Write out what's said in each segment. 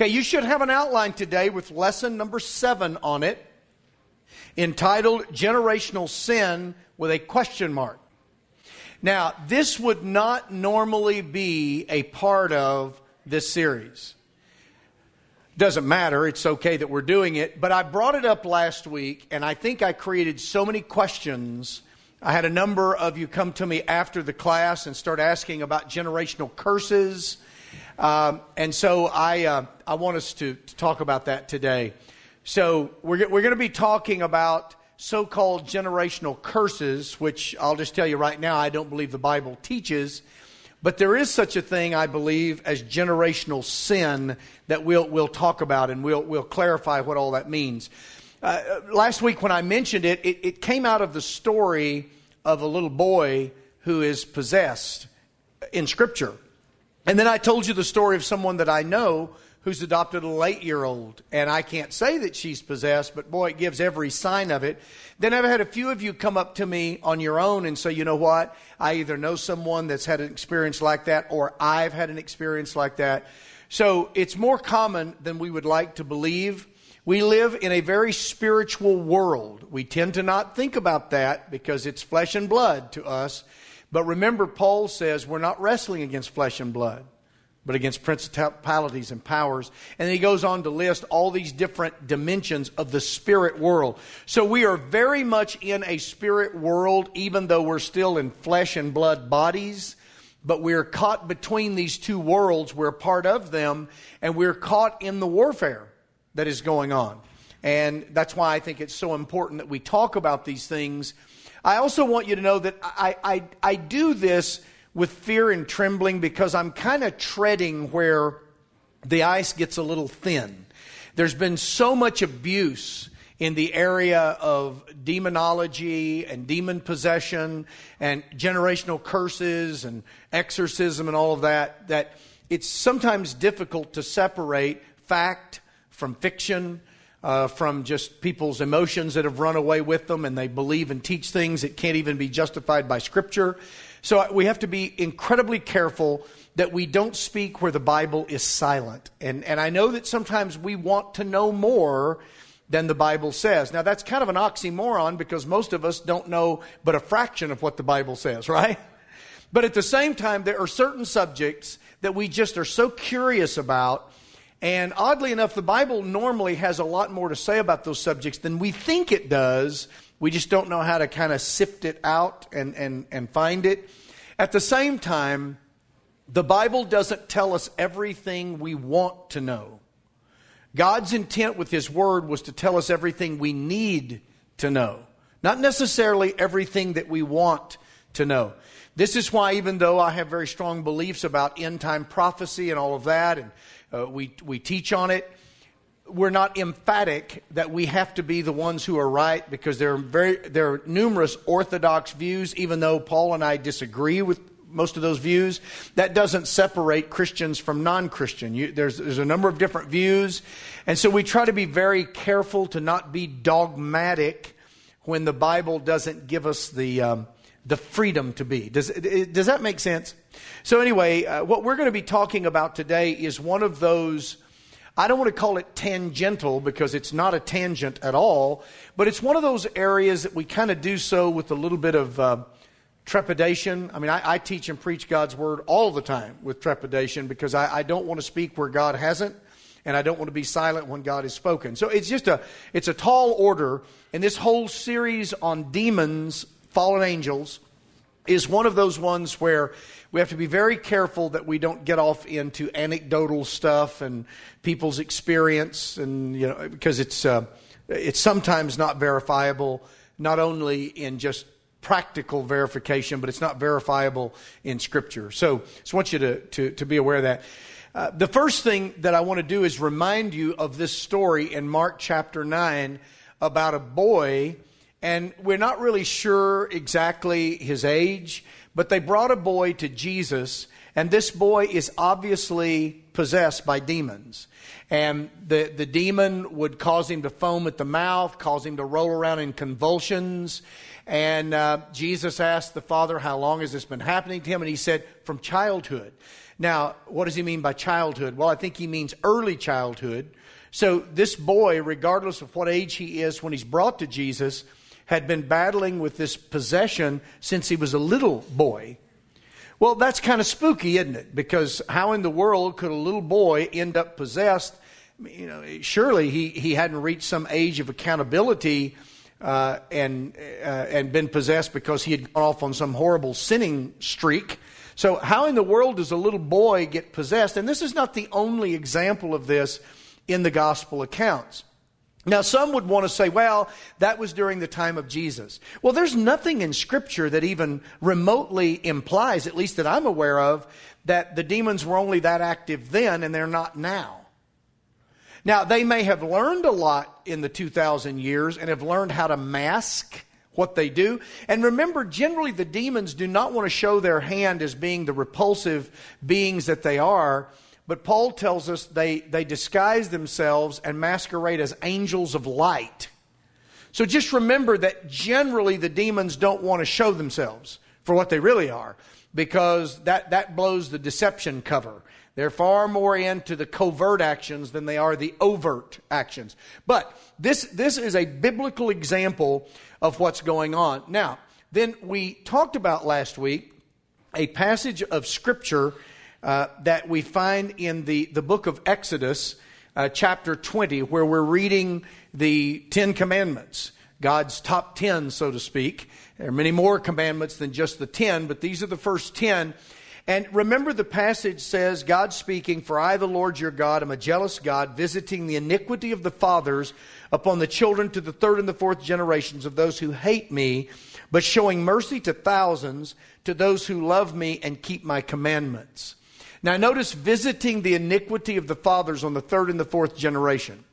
Okay, you should have an outline today with lesson number seven on it, entitled Generational Sin with a question mark. Now, this would not normally be a part of this series. Doesn't matter, it's okay that we're doing it, but I brought it up last week, and I think I created so many questions. I had a number of you come to me after the class and start asking about generational curses um, and so I, uh, I want us to, to, talk about that today. So we're, we're going to be talking about so called generational curses, which I'll just tell you right now, I don't believe the Bible teaches. But there is such a thing, I believe, as generational sin that we'll, we'll talk about and we'll, we'll clarify what all that means. Uh, last week, when I mentioned it, it, it came out of the story of a little boy who is possessed in Scripture. And then I told you the story of someone that I know who's adopted a late year old. And I can't say that she's possessed, but boy, it gives every sign of it. Then I've had a few of you come up to me on your own and say, you know what? I either know someone that's had an experience like that or I've had an experience like that. So it's more common than we would like to believe. We live in a very spiritual world. We tend to not think about that because it's flesh and blood to us. But remember, Paul says we're not wrestling against flesh and blood, but against principalities and powers. And he goes on to list all these different dimensions of the spirit world. So we are very much in a spirit world, even though we're still in flesh and blood bodies. But we're caught between these two worlds. We're part of them, and we're caught in the warfare that is going on. And that's why I think it's so important that we talk about these things I also want you to know that I, I, I do this with fear and trembling because I'm kind of treading where the ice gets a little thin. There's been so much abuse in the area of demonology and demon possession and generational curses and exorcism and all of that that it's sometimes difficult to separate fact from fiction uh, from just people's emotions that have run away with them and they believe and teach things that can't even be justified by Scripture. So we have to be incredibly careful that we don't speak where the Bible is silent. And, and I know that sometimes we want to know more than the Bible says. Now, that's kind of an oxymoron because most of us don't know but a fraction of what the Bible says, right? But at the same time, there are certain subjects that we just are so curious about and oddly enough, the Bible normally has a lot more to say about those subjects than we think it does. We just don't know how to kind of sift it out and, and, and find it. At the same time, the Bible doesn't tell us everything we want to know. God's intent with His Word was to tell us everything we need to know, not necessarily everything that we want to know. This is why, even though I have very strong beliefs about end time prophecy and all of that, and uh, we, we teach on it. We're not emphatic that we have to be the ones who are right because there are, very, there are numerous orthodox views, even though Paul and I disagree with most of those views. That doesn't separate Christians from non Christian. There's, there's a number of different views. And so we try to be very careful to not be dogmatic when the Bible doesn't give us the, um, the freedom to be. Does, does that make sense? So, anyway, uh, what we're going to be talking about today is one of those. I don't want to call it tangential because it's not a tangent at all, but it's one of those areas that we kind of do so with a little bit of uh, trepidation. I mean, I, I, teach and preach God's word all the time with trepidation because I, I don't want to speak where God hasn't, and I don't want to be silent when God has spoken. So it's just a it's a tall order, and this whole series on demons, fallen angels, is one of those ones where we have to be very careful that we don't get off into anecdotal stuff and people's experience, and you know, because it's uh, it's sometimes not verifiable, not only in just practical verification, but it's not verifiable in Scripture. So, I just want you to to, to be aware of that. Uh, the first thing that I want to do is remind you of this story in Mark chapter 9 about a boy and we're not really sure exactly his age, but they brought a boy to Jesus, and this boy is obviously possessed by demons. And the, the demon would cause him to foam at the mouth, cause him to roll around in convulsions. And uh, Jesus asked the father, How long has this been happening to him? And he said, From childhood. Now, what does he mean by childhood? Well, I think he means early childhood. So, this boy, regardless of what age he is when he's brought to Jesus, had been battling with this possession since he was a little boy. Well, that's kind of spooky, isn't it? Because how in the world could a little boy end up possessed? You know, surely he, he hadn't reached some age of accountability uh, and uh, and been possessed because he had gone off on some horrible sinning streak. So, how in the world does a little boy get possessed? And this is not the only example of this in the gospel accounts. Now, some would want to say, well, that was during the time of Jesus. Well, there's nothing in Scripture that even remotely implies, at least that I'm aware of, that the demons were only that active then and they're not now. Now, they may have learned a lot in the 2,000 years and have learned how to mask what they do. And remember, generally, the demons do not want to show their hand as being the repulsive beings that they are. But Paul tells us they, they disguise themselves and masquerade as angels of light. So just remember that generally the demons don't want to show themselves for what they really are because that, that blows the deception cover. They're far more into the covert actions than they are the overt actions. But this, this is a biblical example of what's going on. Now, then we talked about last week a passage of Scripture uh, that we find in the, the book of Exodus, uh, chapter 20, where we're reading the Ten Commandments, God's top 10, so to speak. There are many more commandments than just the 10, but these are the first 10. And remember, the passage says, God speaking, For I, the Lord your God, am a jealous God, visiting the iniquity of the fathers upon the children to the third and the fourth generations of those who hate me, but showing mercy to thousands, to those who love me and keep my commandments. Now, notice visiting the iniquity of the fathers on the third and the fourth generation.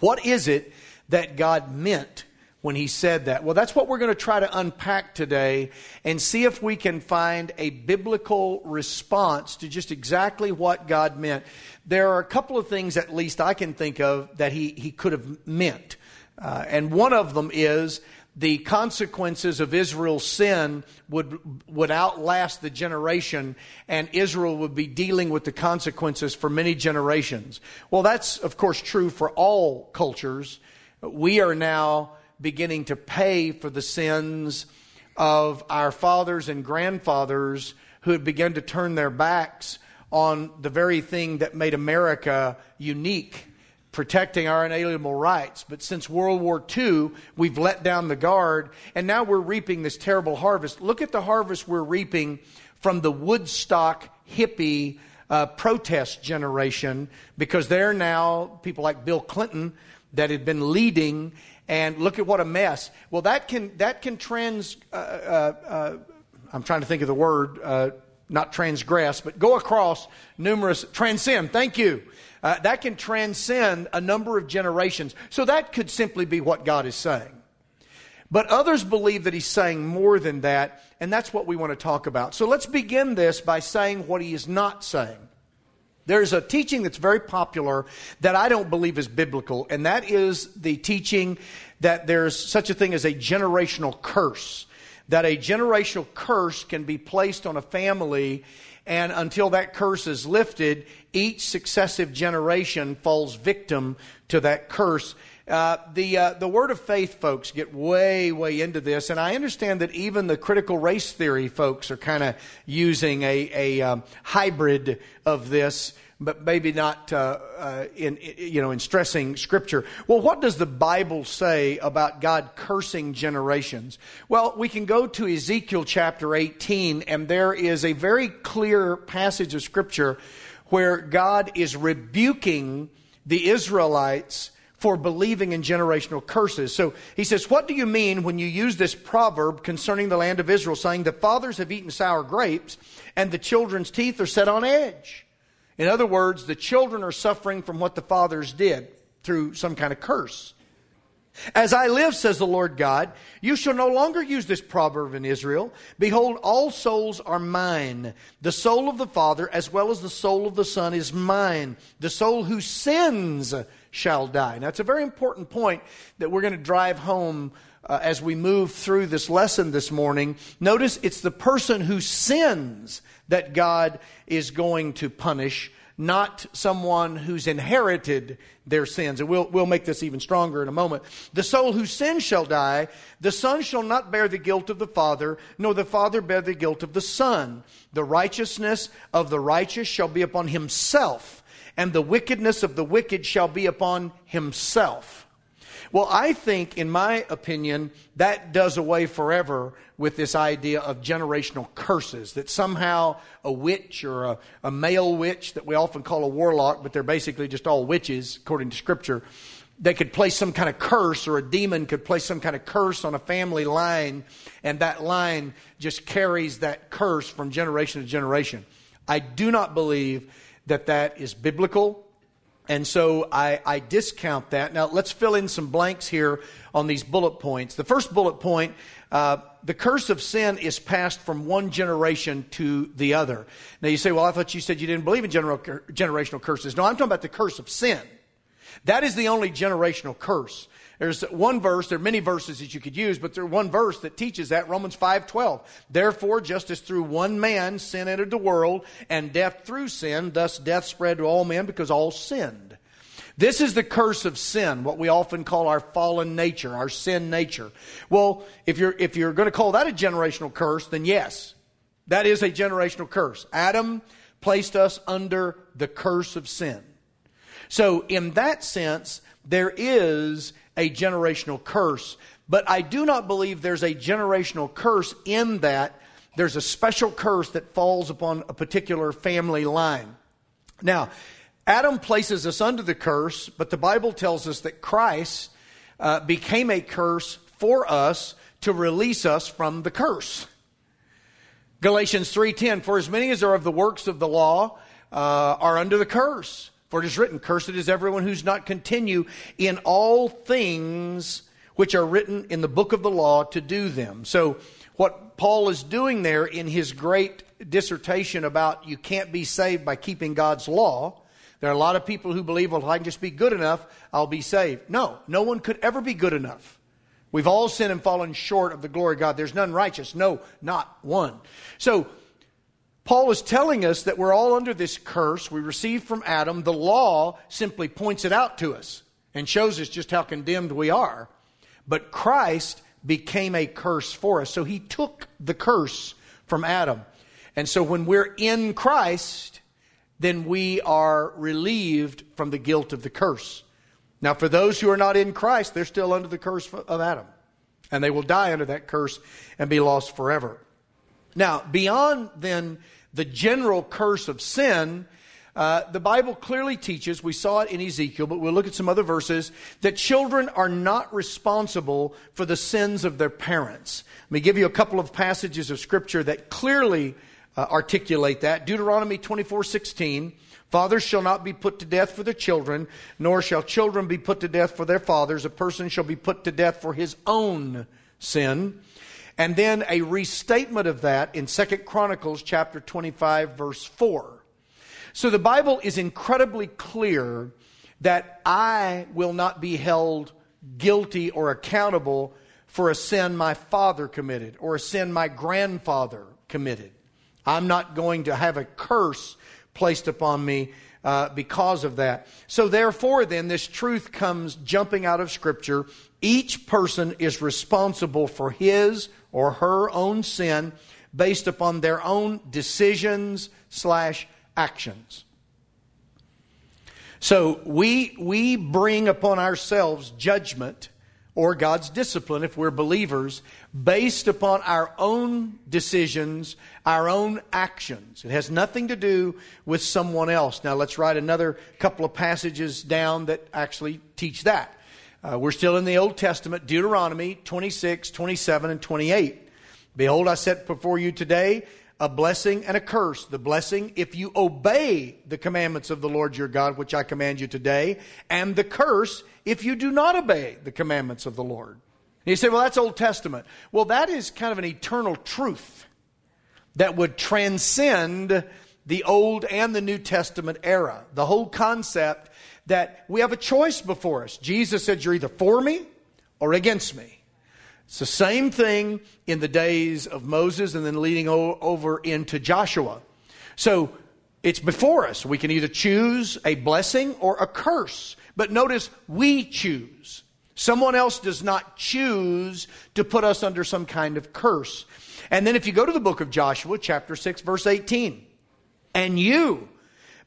What is it that God meant when he said that? Well, that's what we're going to try to unpack today and see if we can find a biblical response to just exactly what God meant. There are a couple of things, at least I can think of, that he, he could have meant. Uh, and one of them is the consequences of Israel's sin would, would outlast the generation, and Israel would be dealing with the consequences for many generations. Well, that's, of course, true for all cultures. We are now beginning to pay for the sins of our fathers and grandfathers who had begun to turn their backs on the very thing that made America unique protecting our inalienable rights. But since World War II, we've let down the guard, and now we're reaping this terrible harvest. Look at the harvest we're reaping from the Woodstock hippie uh, protest generation, because they're now people like Bill Clinton that had been leading. And look at what a mess. Well, that can that can trans. Uh, uh, uh I'm trying to think of the word. Not transgress, but go across numerous, transcend, thank you. Uh, that can transcend a number of generations. So that could simply be what God is saying. But others believe that he's saying more than that, and that's what we want to talk about. So let's begin this by saying what he is not saying. There's a teaching that's very popular that I don't believe is biblical, and that is the teaching that there's such a thing as a generational curse that a generational curse can be placed on a family, and until that curse is lifted, each successive generation falls victim to that curse. Uh, the uh, the word of faith folks get way way into this, and I understand that even the critical race theory folks are kind of using a a um, hybrid of this but maybe not uh, uh, in, you know, in stressing Scripture. Well, what does the Bible say about God cursing generations? Well, we can go to Ezekiel chapter 18, and there is a very clear passage of Scripture where God is rebuking the Israelites for believing in generational curses. So he says, What do you mean when you use this proverb concerning the land of Israel, saying, The fathers have eaten sour grapes, and the children's teeth are set on edge? In other words, the children are suffering from what the fathers did through some kind of curse. As I live, says the Lord God, you shall no longer use this proverb in Israel. Behold, all souls are mine. The soul of the Father, as well as the soul of the Son, is mine. The soul who sins shall die. Now, it's a very important point that we're going to drive home uh, as we move through this lesson this morning. Notice it's the person who sins that God is going to punish not someone who's inherited their sins. And we'll, we'll make this even stronger in a moment. The soul who sins shall die, the Son shall not bear the guilt of the Father, nor the Father bear the guilt of the Son. The righteousness of the righteous shall be upon himself, and the wickedness of the wicked shall be upon himself. Well, I think, in my opinion, that does away forever with this idea of generational curses, that somehow a witch or a, a male witch that we often call a warlock, but they're basically just all witches, according to Scripture, they could place some kind of curse or a demon could place some kind of curse on a family line, and that line just carries that curse from generation to generation. I do not believe that that is biblical. And so I, I, discount that. Now, let's fill in some blanks here on these bullet points. The first bullet point uh, the curse of sin is passed from one generation to the other. Now, you say, well, I thought you said you didn't believe in general, generational curses. No, I'm talking about the curse of sin. That is the only generational curse. There's one verse, there are many verses that you could use, but there's one verse that teaches that, Romans 5:12. Therefore, just as through one man sin entered the world, and death through sin, thus death spread to all men because all sinned. This is the curse of sin, what we often call our fallen nature, our sin nature. Well, if you're, if you're going to call that a generational curse, then yes, that is a generational curse. Adam placed us under the curse of sin. So, in that sense, there is a generational curse. But I do not believe there's a generational curse in that there's a special curse that falls upon a particular family line. Now, Adam places us under the curse, but the Bible tells us that Christ uh, became a curse for us to release us from the curse. Galatians 3:10 For as many as are of the works of the law uh, are under the curse for it is written, Cursed is everyone who's not continue in all things which are written in the book of the law to do them. So, what Paul is doing there in his great dissertation about you can't be saved by keeping God's law, there are a lot of people who believe, well, if I can just be good enough, I'll be saved. No, no one could ever be good enough. We've all sinned and fallen short of the glory of God. There's none righteous. No, not one. So, Paul is telling us that we're all under this curse we received from Adam. The law simply points it out to us and shows us just how condemned we are. But Christ became a curse for us. So he took the curse from Adam. And so when we're in Christ, then we are relieved from the guilt of the curse. Now, for those who are not in Christ, they're still under the curse of Adam. And they will die under that curse and be lost forever. Now, beyond then the general curse of sin, uh, the Bible clearly teaches, we saw it in Ezekiel, but we'll look at some other verses, that children are not responsible for the sins of their parents. Let me give you a couple of passages of Scripture that clearly uh, articulate that. Deuteronomy 24 16. Fathers shall not be put to death for their children, nor shall children be put to death for their fathers. A person shall be put to death for his own sin. And then a restatement of that in Second Chronicles chapter 25 verse 4. So the Bible is incredibly clear that I will not be held guilty or accountable for a sin my father committed or a sin my grandfather committed. I'm not going to have a curse placed upon me uh, because of that. So, therefore, then, this truth comes jumping out of Scripture. Each person is responsible for his or her own sin based upon their own decisions slash actions. So we, we bring upon ourselves judgment or God's discipline if we're believers based upon our own decisions, our own actions. It has nothing to do with someone else. Now let's write another couple of passages down that actually teach that. Uh, we're still in the Old Testament, Deuteronomy 26, 27, and 28. Behold, I set before you today a blessing and a curse. The blessing, if you obey the commandments of the Lord your God, which I command you today, and the curse, if you do not obey the commandments of the Lord. And you say, well, that's Old Testament. Well, that is kind of an eternal truth that would transcend the Old and the New Testament era. The whole concept that we have a choice before us. Jesus said, You're either for me or against me. It's the same thing in the days of Moses and then leading over into Joshua. So it's before us. We can either choose a blessing or a curse. But notice, we choose. Someone else does not choose to put us under some kind of curse. And then if you go to the book of Joshua, chapter 6, verse 18, and you,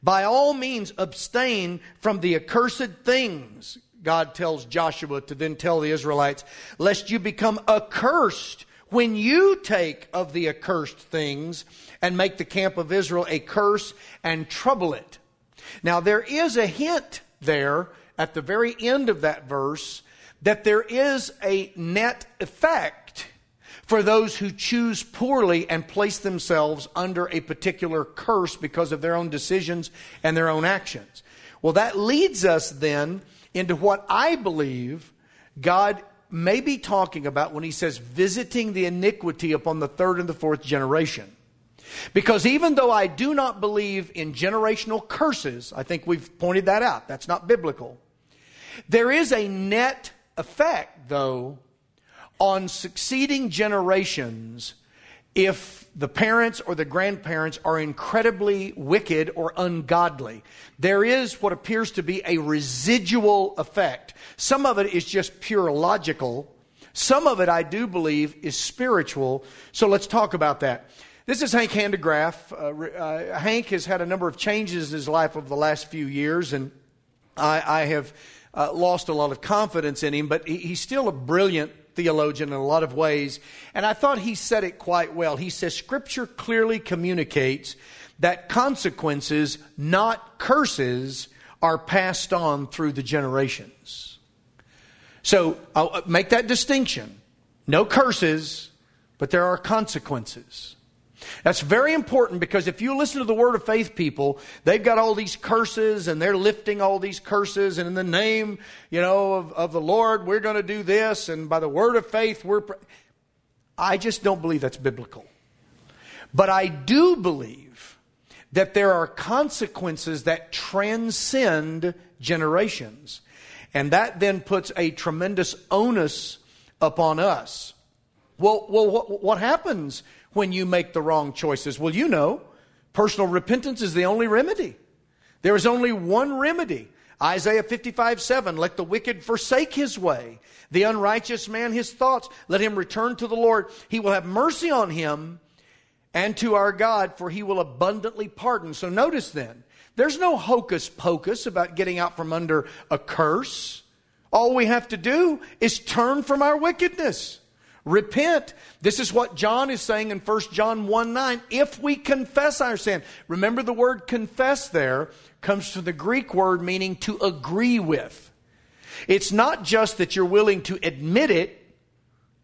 by all means, abstain from the accursed things. God tells Joshua to then tell the Israelites, lest you become accursed when you take of the accursed things and make the camp of Israel a curse and trouble it. Now, there is a hint there at the very end of that verse that there is a net effect for those who choose poorly and place themselves under a particular curse because of their own decisions and their own actions. Well, that leads us then into what I believe God may be talking about when he says visiting the iniquity upon the third and the fourth generation. Because even though I do not believe in generational curses, I think we've pointed that out. That's not biblical. There is a net effect, though, on succeeding generations if the parents or the grandparents are incredibly wicked or ungodly. There is what appears to be a residual effect. Some of it is just pure logical. Some of it, I do believe, is spiritual. So let's talk about that. This is Hank Hanegraaff. Uh, uh, Hank has had a number of changes in his life over the last few years, and I, I have uh, lost a lot of confidence in him, but he, he's still a brilliant theologian in a lot of ways, and I thought he said it quite well. He says, Scripture clearly communicates that consequences, not curses, are passed on through the generations. So I'll uh, make that distinction. No curses, but there are consequences. That's very important because if you listen to the Word of Faith people, they've got all these curses and they're lifting all these curses, and in the name, you know, of, of the Lord, we're going to do this, and by the Word of faith, we're. I just don't believe that's biblical. But I do believe that there are consequences that transcend generations. And that then puts a tremendous onus upon us. Well, well what, what happens when you make the wrong choices? Well, you know, personal repentance is the only remedy. There is only one remedy. Isaiah 55 7, let the wicked forsake his way, the unrighteous man his thoughts, let him return to the Lord. He will have mercy on him and to our God, for he will abundantly pardon. So notice then, there's no hocus pocus about getting out from under a curse. All we have to do is turn from our wickedness. Repent. This is what John is saying in 1 John 1 9. If we confess our sin, remember the word confess there comes from the Greek word meaning to agree with. It's not just that you're willing to admit it,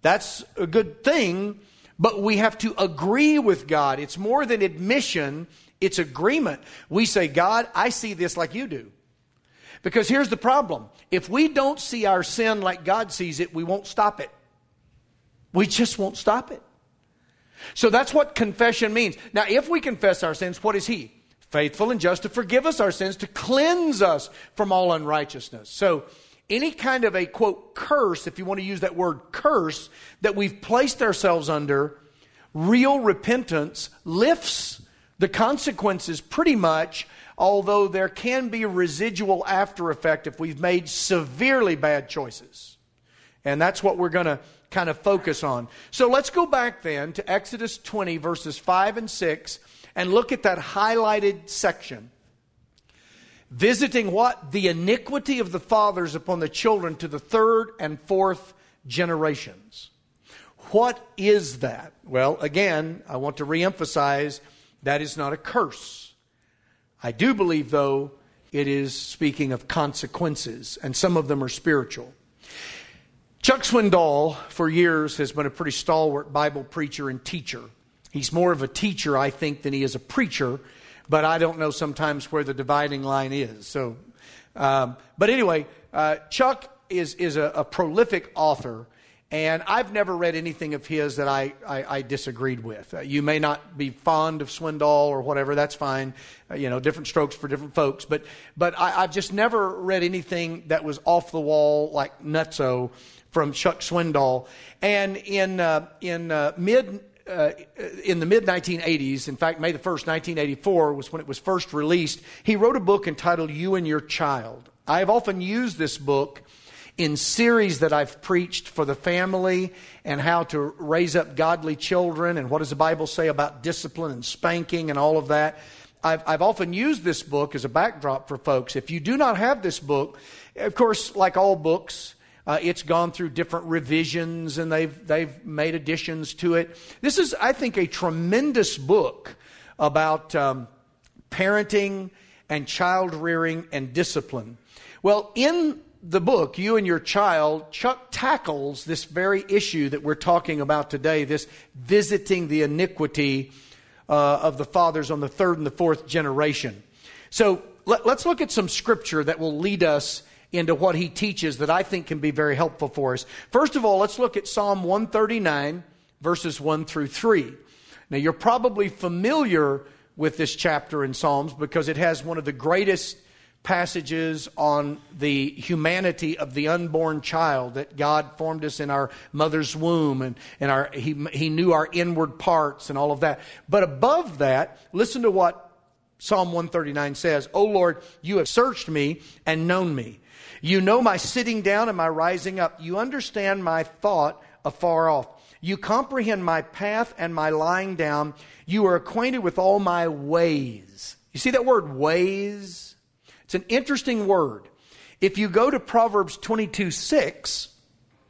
that's a good thing, but we have to agree with God. It's more than admission, it's agreement. We say, God, I see this like you do. Because here's the problem if we don't see our sin like God sees it, we won't stop it. We just won't stop it. So that's what confession means. Now, if we confess our sins, what is He? Faithful and just to forgive us our sins, to cleanse us from all unrighteousness. So, any kind of a quote curse, if you want to use that word curse, that we've placed ourselves under, real repentance lifts the consequences pretty much, although there can be residual after effect if we've made severely bad choices. And that's what we're going to kind of focus on. So let's go back then to Exodus 20, verses 5 and 6, and look at that highlighted section. Visiting what? The iniquity of the fathers upon the children to the third and fourth generations. What is that? Well, again, I want to reemphasize that is not a curse. I do believe, though, it is speaking of consequences, and some of them are spiritual. Chuck Swindoll, for years, has been a pretty stalwart Bible preacher and teacher. He's more of a teacher, I think, than he is a preacher, but I don't know sometimes where the dividing line is. So, um, but anyway, uh, Chuck is, is a, a prolific author. And I've never read anything of his that I, I, I disagreed with. Uh, you may not be fond of Swindoll or whatever, that's fine. Uh, you know, different strokes for different folks. But, but I, I've just never read anything that was off the wall like Nutso from Chuck Swindoll. And in, uh, in uh, mid uh, in the mid 1980s, in fact, May the 1st, 1984 was when it was first released, he wrote a book entitled You and Your Child. I have often used this book in series that I've preached for the family and how to raise up godly children and what does the Bible say about discipline and spanking and all of that. I've, I've often used this book as a backdrop for folks. If you do not have this book, of course, like all books, uh, it's gone through different revisions and they've, they've made additions to it. This is, I think, a tremendous book about um, parenting and child rearing and discipline. Well, in the book, You and Your Child, Chuck tackles this very issue that we're talking about today this visiting the iniquity uh, of the fathers on the third and the fourth generation. So let, us look at some scripture that will lead us into what he teaches that I think can be very helpful for us. First of all, let's look at Psalm 139, verses 1 through 3. Now, you're probably familiar with this chapter in Psalms because it has one of the greatest passages on the humanity of the unborn child that God formed us in our mother's womb and, and our, he, he knew our inward parts and all of that. But above that, listen to what Psalm 139 says O Lord, you have searched me and known me. You know my sitting down and my rising up. You understand my thought afar off. You comprehend my path and my lying down. You are acquainted with all my ways. You see that word ways? It's an interesting word. If you go to Proverbs 22 6,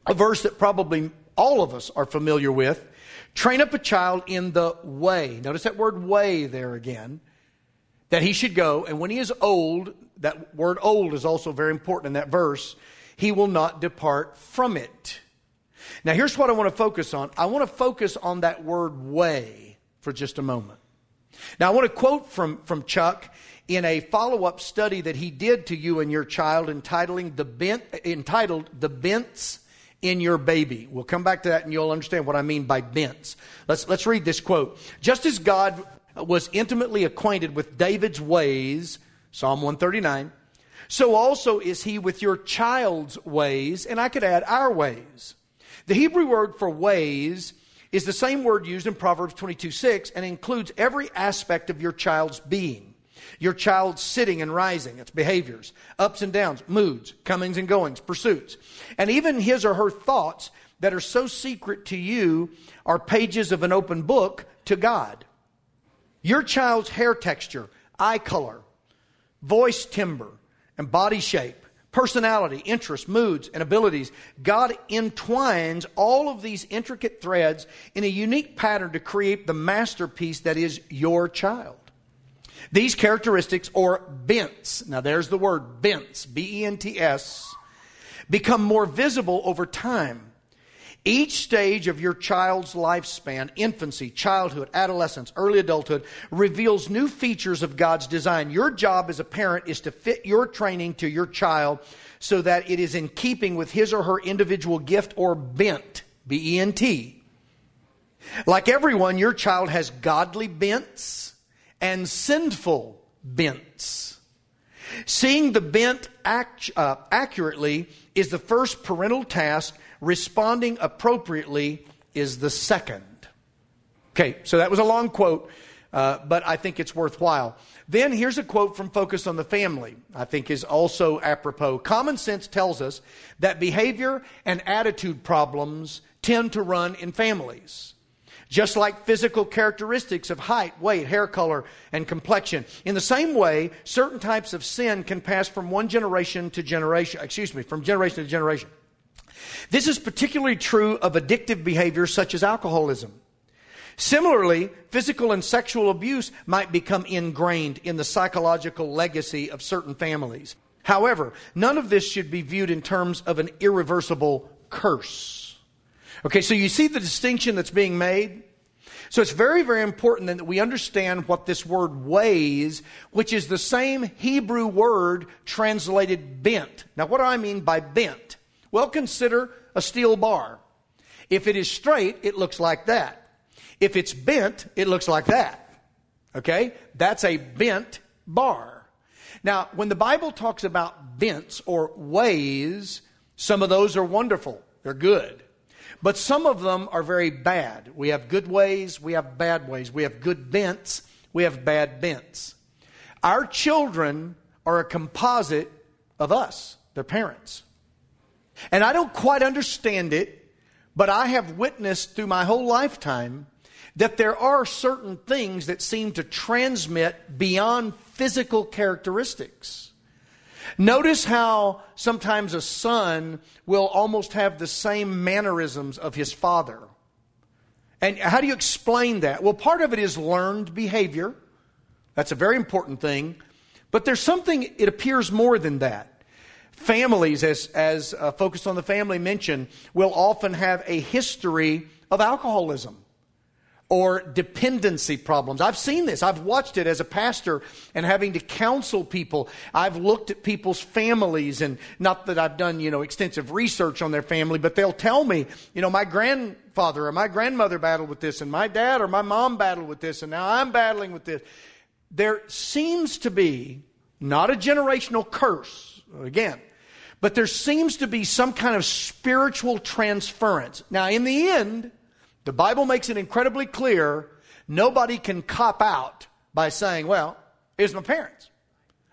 a verse that probably all of us are familiar with, train up a child in the way. Notice that word way there again. That he should go, and when he is old, that word old is also very important in that verse, he will not depart from it. Now, here's what I want to focus on. I want to focus on that word way for just a moment. Now, I want to quote from, from Chuck in a follow-up study that he did to you and your child entitling the bent, entitled The Bents in Your Baby. We'll come back to that and you'll understand what I mean by bents. Let's, let's read this quote. Just as God was intimately acquainted with David's ways, Psalm 139, so also is he with your child's ways, and I could add our ways. The Hebrew word for ways is the same word used in Proverbs 22 6 and includes every aspect of your child's being. Your child's sitting and rising, its behaviors, ups and downs, moods, comings and goings, pursuits. And even his or her thoughts that are so secret to you are pages of an open book to God. Your child's hair texture, eye color, voice timbre, and body shape, personality, interests, moods, and abilities. God entwines all of these intricate threads in a unique pattern to create the masterpiece that is your child. These characteristics, or bents, now there's the word bents, B E N T S, become more visible over time. Each stage of your child's lifespan, infancy, childhood, adolescence, early adulthood, reveals new features of God's design. Your job as a parent is to fit your training to your child so that it is in keeping with his or her individual gift or bent, B E N T. Like everyone, your child has godly bents and sinful bents. Seeing the bent act, uh, accurately is the first parental task, responding appropriately is the second. Okay, so that was a long quote, uh, but I think it's worthwhile. Then here's a quote from Focus on the Family, I think is also apropos. Common sense tells us that behavior and attitude problems tend to run in families. Just like physical characteristics of height, weight, hair color, and complexion. In the same way, certain types of sin can pass from one generation to generation, excuse me, from generation to generation. This is particularly true of addictive behaviors such as alcoholism. Similarly, physical and sexual abuse might become ingrained in the psychological legacy of certain families. However, none of this should be viewed in terms of an irreversible curse. Okay, so you see the distinction that's being made? So it's very, very important that we understand what this word ways, which is the same Hebrew word translated bent. Now, what do I mean by bent? Well, consider a steel bar. If it is straight, it looks like that. If it's bent, it looks like that. Okay? That's a bent bar. Now, when the Bible talks about bents or ways, some of those are wonderful. They're good. But some of them are very bad. We have good ways, we have bad ways. We have good bents, we have bad bents. Our children are a composite of us, their parents. And I don't quite understand it, but I have witnessed through my whole lifetime that there are certain things that seem to transmit beyond physical characteristics. Notice how sometimes a son will almost have the same mannerisms of his father. And how do you explain that? Well, part of it is learned behavior. That's a very important thing. But there's something, it appears more than that. Families, as, as uh, on the Family mentioned, will often have a history of alcoholism or dependency problems. I've seen this. I've watched it as a pastor and having to counsel people. I've looked at people's families and not that I've done, you know, extensive research on their family, but they'll tell me, you know, my grandfather or my grandmother battled with this and my dad or my mom battled with this and now I'm battling with this. There seems to be not a generational curse, again, but there seems to be some kind of spiritual transference. Now, in the end, the Bible makes it incredibly clear nobody can cop out by saying, well, it's my parents.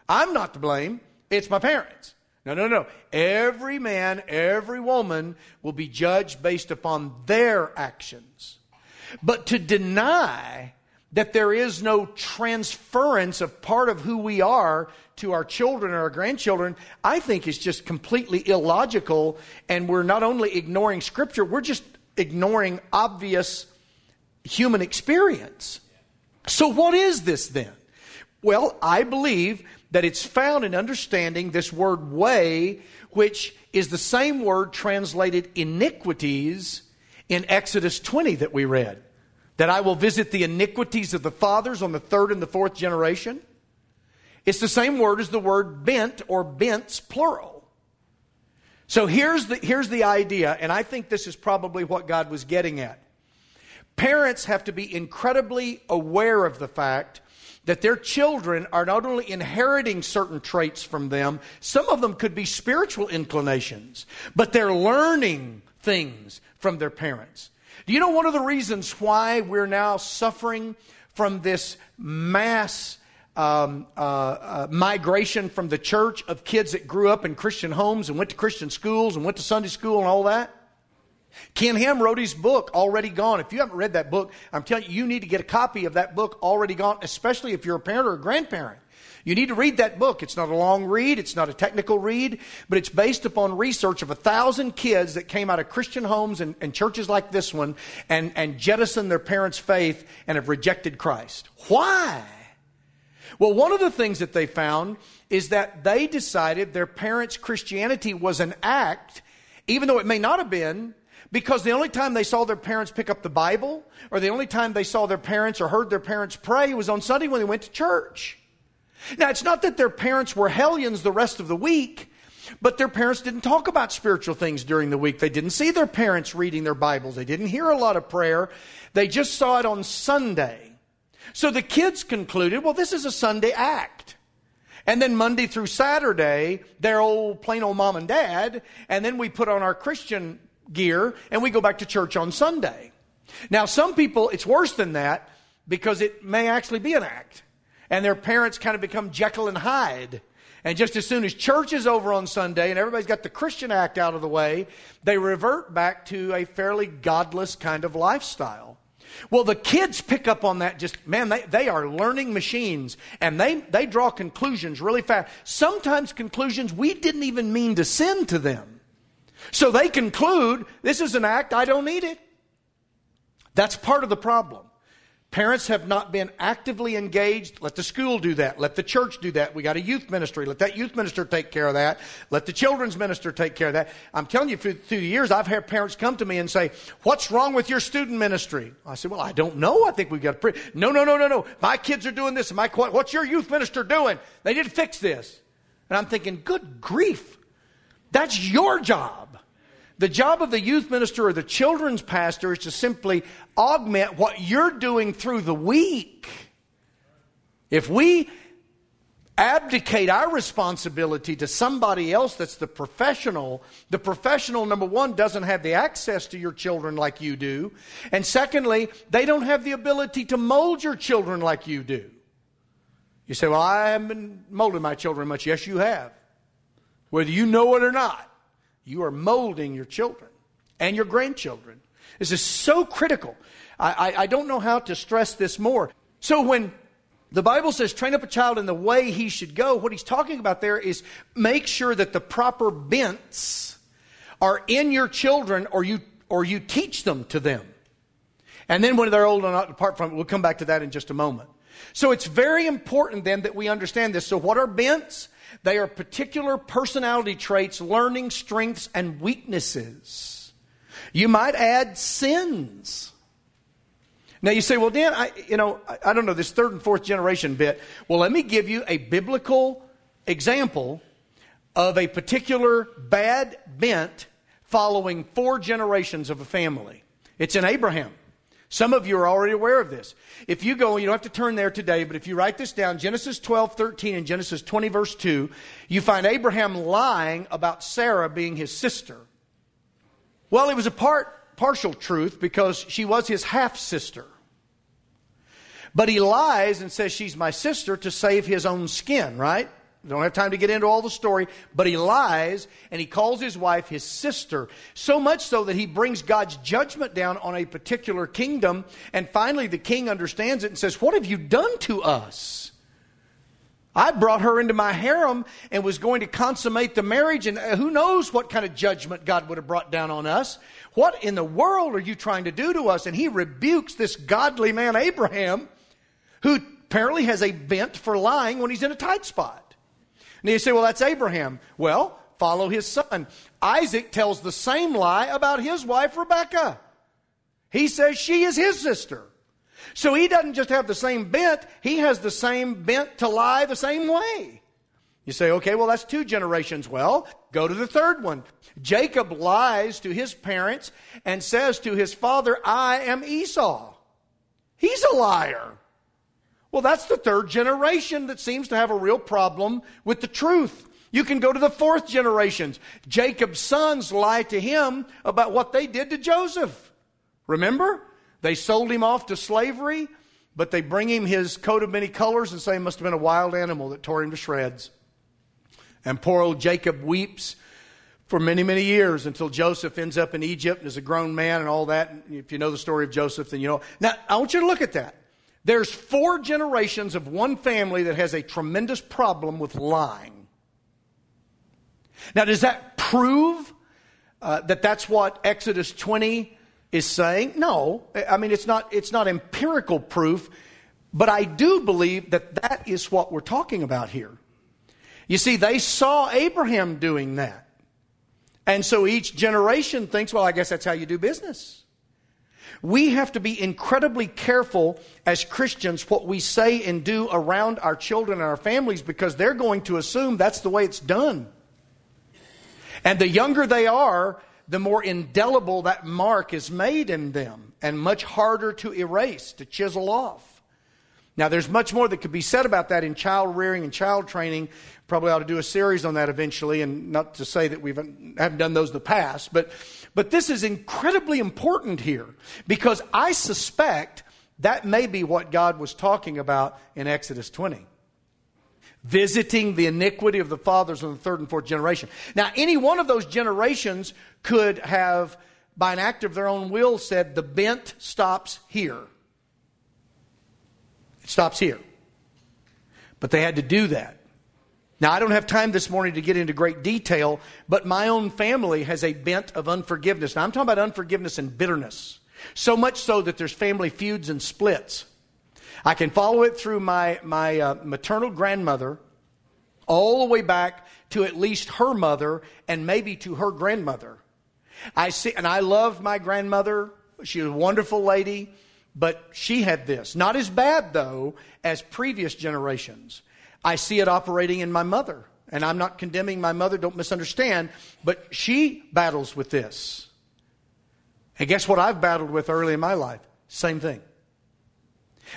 I'm not to blame, it's my parents. No, no, no. Every man, every woman will be judged based upon their actions. But to deny that there is no transference of part of who we are to our children or our grandchildren, I think is just completely illogical. And we're not only ignoring Scripture, we're just ignoring obvious human experience. So, what is this then? Well, I believe that it's found in understanding this word way, which is the same word translated iniquities in Exodus 20 that we read. That I will visit the iniquities of the fathers on the third and the fourth generation. It's the same word as the word bent or bents, plural. So here's the, here's the idea, and I think this is probably what God was getting at. Parents have to be incredibly aware of the fact that their children are not only inheriting certain traits from them, some of them could be spiritual inclinations, but they're learning things from their parents. Do you know one of the reasons why we're now suffering from this mass um, uh, uh, migration from the church of kids that grew up in Christian homes and went to Christian schools and went to Sunday school and all that. Ken Ham wrote his book, Already Gone. If you haven't read that book, I'm telling you, you need to get a copy of that book, Already Gone, especially if you're a parent or a grandparent. You need to read that book. It's not a long read, it's not a technical read, but it's based upon research of a thousand kids that came out of Christian homes and, and churches like this one and, and jettisoned their parents' faith and have rejected Christ. Why? Well, one of the things that they found is that they decided their parents' Christianity was an act, even though it may not have been, because the only time they saw their parents pick up the Bible, or the only time they saw their parents or heard their parents pray was on Sunday when they went to church. Now, it's not that their parents were hellions the rest of the week, but their parents didn't talk about spiritual things during the week. They didn't see their parents reading their Bibles. They didn't hear a lot of prayer. They just saw it on Sunday. So the kids concluded, well, this is a Sunday act. And then Monday through Saturday, they're old, plain old mom and dad. And then we put on our Christian gear and we go back to church on Sunday. Now, some people, it's worse than that because it may actually be an act. And their parents kind of become Jekyll and Hyde. And just as soon as church is over on Sunday and everybody's got the Christian act out of the way, they revert back to a fairly godless kind of lifestyle. Well, the kids pick up on that just, man, they, they are learning machines and they, they draw conclusions really fast. Sometimes conclusions we didn't even mean to send to them. So they conclude, this is an act, I don't need it. That's part of the problem. Parents have not been actively engaged. Let the school do that. Let the church do that. We got a youth ministry. Let that youth minister take care of that. Let the children's minister take care of that. I'm telling you, through, through the years, I've had parents come to me and say, What's wrong with your student ministry? I said, Well, I don't know. I think we've got to pray. No, no, no, no, no. My kids are doing this. My, what's your youth minister doing? They didn't fix this. And I'm thinking, Good grief. That's your job. The job of the youth minister or the children's pastor is to simply augment what you're doing through the week. If we abdicate our responsibility to somebody else that's the professional, the professional, number one, doesn't have the access to your children like you do. And secondly, they don't have the ability to mold your children like you do. You say, Well, I haven't been molding my children much. Yes, you have. Whether you know it or not, you are molding your children and your grandchildren. This is so critical. I, I, I don't know how to stress this more. So when the Bible says train up a child in the way he should go, what he's talking about there is make sure that the proper bents are in your children or you or you teach them to them. And then when they're old enough to depart from it, we'll come back to that in just a moment. So it's very important then that we understand this. So what are bents? They are particular personality traits, learning strengths, and weaknesses. You might add sins. Now you say, well, Dan, I, you know, I, I don't know this third and fourth generation bit. Well, let me give you a biblical example of a particular bad bent following four generations of a family. It's in Abraham. Some of you are already aware of this. If you go, you don't have to turn there today, but if you write this down, Genesis 12, 13 and Genesis 20, verse 2, you find Abraham lying about Sarah being his sister. Well, it was a part, partial truth because she was his half sister. But he lies and says she's my sister to save his own skin, right? Don't have time to get into all the story, but he lies and he calls his wife his sister. So much so that he brings God's judgment down on a particular kingdom. And finally, the king understands it and says, What have you done to us? I brought her into my harem and was going to consummate the marriage, and uh, who knows what kind of judgment God would have brought down on us. What in the world are you trying to do to us? And he rebukes this godly man, Abraham, who apparently has a bent for lying when he's in a tight spot. And you say, well, that's Abraham. Well, follow his son. Isaac tells the same lie about his wife, Rebecca. He says she is his sister. So he doesn't just have the same bent, he has the same bent to lie the same way. You say, okay, well, that's two generations. Well, go to the third one. Jacob lies to his parents and says to his father, I am Esau. He's a liar. Well, that's the third generation that seems to have a real problem with the truth. You can go to the fourth generations. Jacob's sons lie to him about what they did to Joseph. Remember? They sold him off to slavery, but they bring him his coat of many colors and say it must have been a wild animal that tore him to shreds. And poor old Jacob weeps for many, many years until Joseph ends up in Egypt as a grown man and all that. If you know the story of Joseph, then you know. Now, I want you to look at that. There's four generations of one family that has a tremendous problem with lying. Now, does that prove uh, that that's what Exodus 20 is saying? No. I mean, it's not, it's not empirical proof, but I do believe that that is what we're talking about here. You see, they saw Abraham doing that. And so each generation thinks, well, I guess that's how you do business. We have to be incredibly careful as Christians what we say and do around our children and our families because they're going to assume that's the way it's done. And the younger they are, the more indelible that mark is made in them and much harder to erase, to chisel off. Now, there's much more that could be said about that in child rearing and child training. Probably ought to do a series on that eventually, and not to say that we haven't done those in the past, but but this is incredibly important here because I suspect that may be what God was talking about in Exodus 20. Visiting the iniquity of the fathers in the third and fourth generation. Now, any one of those generations could have, by an act of their own will, said, the bent stops here. It stops here. But they had to do that. Now, I don't have time this morning to get into great detail, but my own family has a bent of unforgiveness. Now, I'm talking about unforgiveness and bitterness. So much so that there's family feuds and splits. I can follow it through my, my uh, maternal grandmother, all the way back to at least her mother and maybe to her grandmother. I see, and I loved my grandmother. She was a wonderful lady, but she had this. Not as bad, though, as previous generations. I see it operating in my mother. And I'm not condemning my mother, don't misunderstand, but she battles with this. And guess what I've battled with early in my life? Same thing.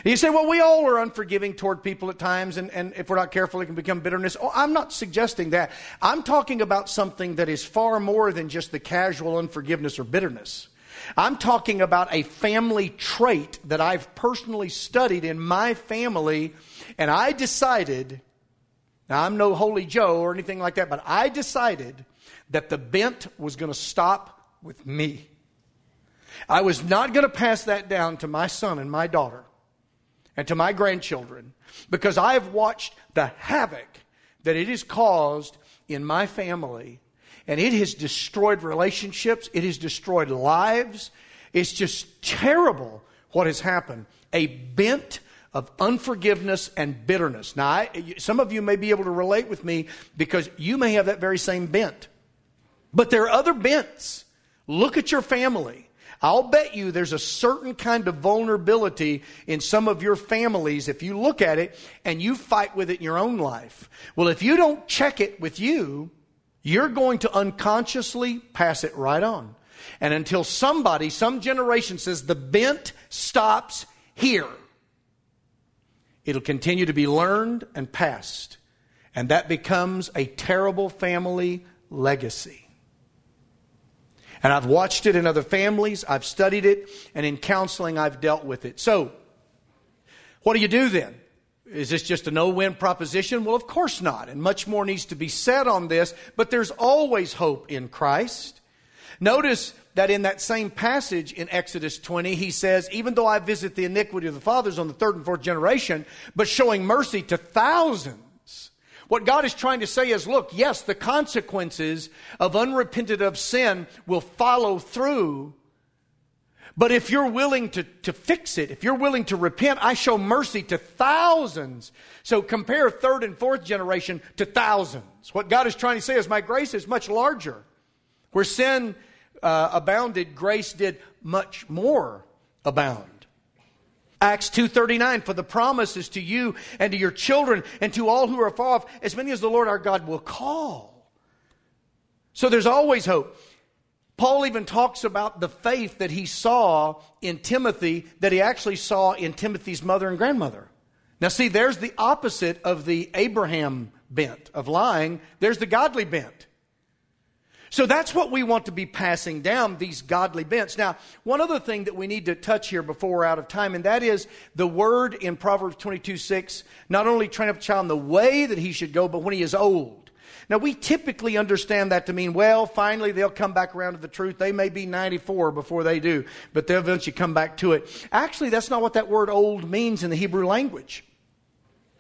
And you say, well, we all are unforgiving toward people at times, and, and if we're not careful, it can become bitterness. Oh, I'm not suggesting that. I'm talking about something that is far more than just the casual unforgiveness or bitterness. I'm talking about a family trait that I've personally studied in my family, and I decided, now I'm no holy Joe or anything like that, but I decided that the bent was going to stop with me. I was not going to pass that down to my son and my daughter and to my grandchildren because I have watched the havoc that it has caused in my family. And it has destroyed relationships, it has destroyed lives. It's just terrible what has happened. A bent of unforgiveness and bitterness. Now, I, some of you may be able to relate with me because you may have that very same bent. But there are other bents. Look at your family. I'll bet you there's a certain kind of vulnerability in some of your families if you look at it and you fight with it in your own life. Well, if you don't check it with you, you're going to unconsciously pass it right on. And until somebody, some generation says the bent stops here, it'll continue to be learned and passed. And that becomes a terrible family legacy. And I've watched it in other families, I've studied it, and in counseling, I've dealt with it. So, what do you do then? Is this just a no win proposition? Well, of course not. And much more needs to be said on this, but there's always hope in Christ. Notice that in that same passage in Exodus 20, he says, Even though I visit the iniquity of the fathers on the third and fourth generation, but showing mercy to thousands what God is trying to say is look, yes, the consequences of unrepented of sin will follow through. But if you're willing to, to fix it, if you're willing to repent, I show mercy to thousands. So compare third and fourth generation to thousands. What God is trying to say is my grace is much larger. Where sin uh, abounded, grace did much more abound. Acts 2:39 for the promise is to you and to your children and to all who are far off as many as the Lord our God will call. So there's always hope. Paul even talks about the faith that he saw in Timothy that he actually saw in Timothy's mother and grandmother. Now see there's the opposite of the Abraham bent of lying, there's the godly bent. So that's what we want to be passing down, these godly bents. Now, one other thing that we need to touch here before we're out of time, and that is the word in Proverbs 22 6, not only train up a child in the way that he should go, but when he is old. Now, we typically understand that to mean, well, finally they'll come back around to the truth. They may be 94 before they do, but they'll eventually come back to it. Actually, that's not what that word old means in the Hebrew language.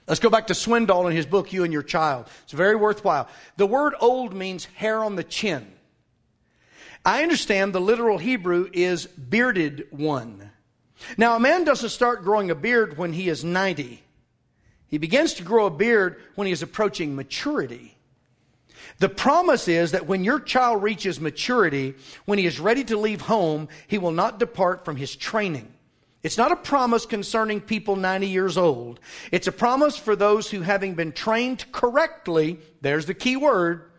Let's go back to Swindoll in his book, You and Your Child. It's very worthwhile. The word old means hair on the chin. I understand the literal Hebrew is bearded one. Now, a man doesn't start growing a beard when he is 90. He begins to grow a beard when he is approaching maturity. The promise is that when your child reaches maturity, when he is ready to leave home, he will not depart from his training. It's not a promise concerning people 90 years old. It's a promise for those who, having been trained correctly, there's the key word,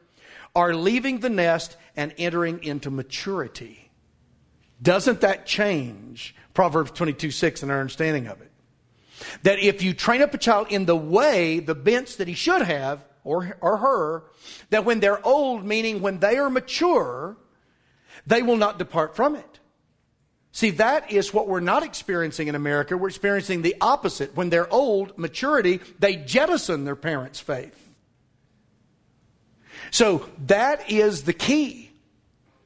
are leaving the nest and entering into maturity. Doesn't that change Proverbs 22 6 and our understanding of it? That if you train up a child in the way, the bents that he should have, or, or her, that when they're old, meaning when they are mature, they will not depart from it. See, that is what we're not experiencing in America. We're experiencing the opposite. When they're old, maturity, they jettison their parents' faith. So that is the key.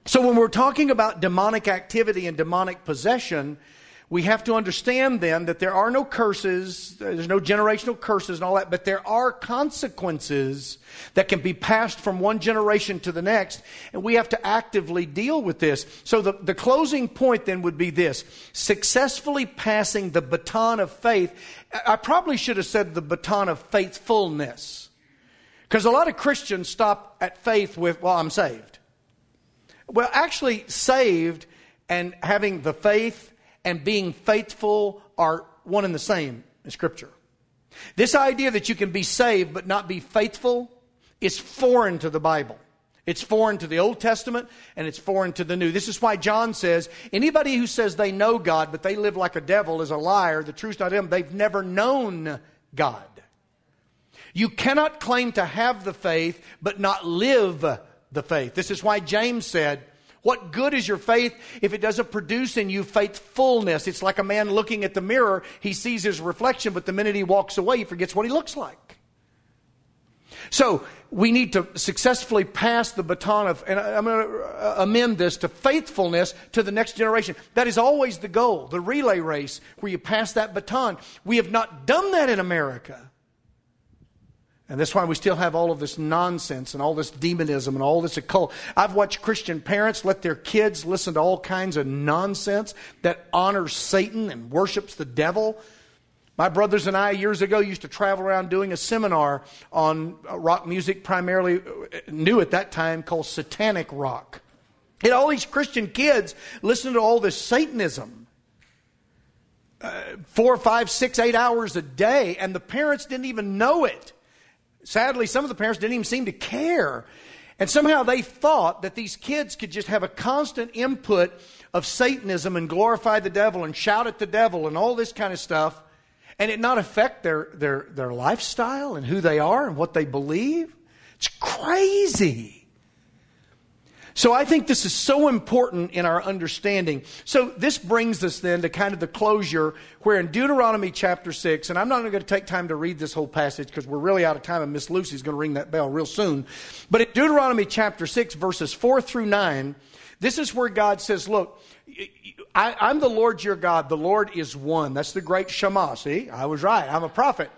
So when we're talking about demonic activity and demonic possession, we have to understand then that there are no curses, there's no generational curses and all that, but there are consequences that can be passed from one generation to the next, and we have to actively deal with this. So the, the closing point then would be this successfully passing the baton of faith. I probably should have said the baton of faithfulness. Because a lot of Christians stop at faith with, well, I'm saved. Well, actually, saved and having the faith and being faithful are one and the same in Scripture. This idea that you can be saved but not be faithful is foreign to the Bible. It's foreign to the Old Testament and it's foreign to the New. This is why John says anybody who says they know God but they live like a devil is a liar. The truth's not in them. They've never known God. You cannot claim to have the faith but not live the faith. This is why James said, what good is your faith if it doesn't produce in you faithfulness? It's like a man looking at the mirror. He sees his reflection, but the minute he walks away, he forgets what he looks like. So we need to successfully pass the baton of, and I'm going to amend this to faithfulness to the next generation. That is always the goal, the relay race where you pass that baton. We have not done that in America. And that's why we still have all of this nonsense and all this demonism and all this occult. I've watched Christian parents let their kids listen to all kinds of nonsense that honors Satan and worships the devil. My brothers and I, years ago, used to travel around doing a seminar on rock music, primarily uh, new at that time, called satanic rock. And all these Christian kids listen to all this Satanism. Uh, four, five, six, eight hours a day, and the parents didn't even know it. Sadly, some of the parents didn't even seem to care. And somehow they thought that these kids could just have a constant input of Satanism and glorify the devil and shout at the devil and all this kind of stuff and it not affect their, their, their lifestyle and who they are and what they believe. It's crazy. So I think this is so important in our understanding. So this brings us then to kind of the closure where in Deuteronomy chapter 6, and I'm not going to take time to read this whole passage because we're really out of time and Miss Lucy's going to ring that bell real soon. But in Deuteronomy chapter 6, verses 4 through 9, this is where God says, Look, I, am the Lord your God. The Lord is one. That's the great Shema. See, I was right. I'm a prophet.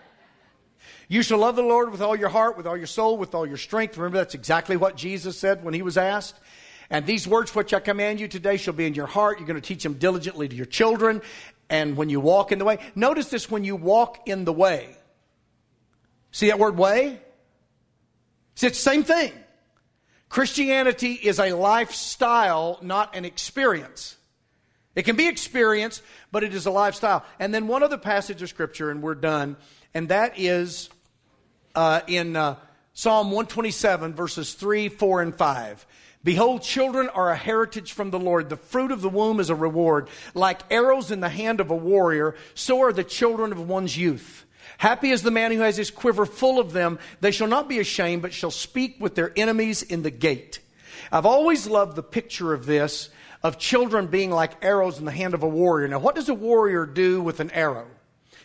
You shall love the Lord with all your heart, with all your soul, with all your strength. Remember, that's exactly what Jesus said when he was asked. And these words which I command you today shall be in your heart. You're going to teach them diligently to your children. And when you walk in the way, notice this when you walk in the way. See that word way? See, it's the same thing. Christianity is a lifestyle, not an experience. It can be experienced, but it is a lifestyle. And then one other passage of Scripture, and we're done, and that is uh, in uh, Psalm 127, verses 3, 4, and 5. Behold, children are a heritage from the Lord. The fruit of the womb is a reward. Like arrows in the hand of a warrior, so are the children of one's youth. Happy is the man who has his quiver full of them. They shall not be ashamed, but shall speak with their enemies in the gate. I've always loved the picture of this, of children being like arrows in the hand of a warrior. Now, what does a warrior do with an arrow?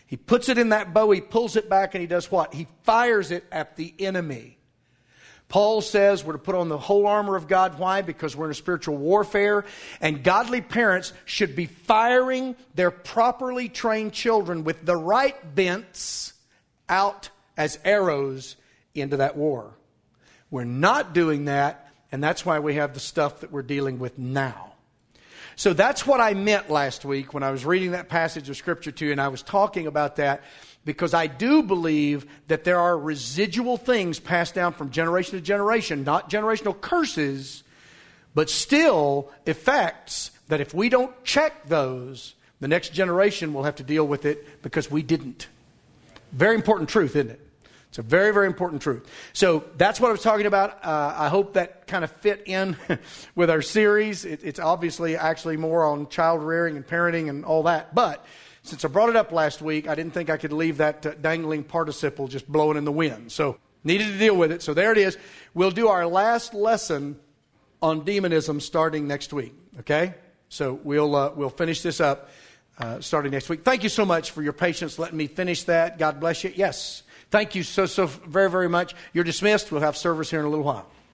He puts it in that bow, he pulls it back, and he does what? He fires it at the enemy. Paul says we're to put on the whole armor of God. Why? Because we're in a spiritual warfare. And godly parents should be firing their properly trained children with the right bents out as arrows into that war. We're not doing that, and that's why we have the stuff that we're dealing with now. So that's what I meant last week when I was reading that passage of Scripture to you, and I was talking about that because I do believe that there are residual things passed down from generation to generation, not generational curses, but still effects that if we don't check those, the next generation will have to deal with it because we didn't. Very important truth, isn't it? It's a very, very important truth. So that's what I was talking about. Uh, I hope that kind of fit in with our series. It, it's obviously actually more on child rearing and parenting and all that. But since I brought it up last week, I didn't think I could leave that uh, dangling participle just blowing in the wind. So, needed to deal with it. So, there it is. We'll do our last lesson on demonism starting next week. Okay? So, we'll, uh, we'll finish this up uh, starting next week. Thank you so much for your patience letting me finish that. God bless you. Yes. Thank you so, so very, very much. You're dismissed. We'll have service here in a little while.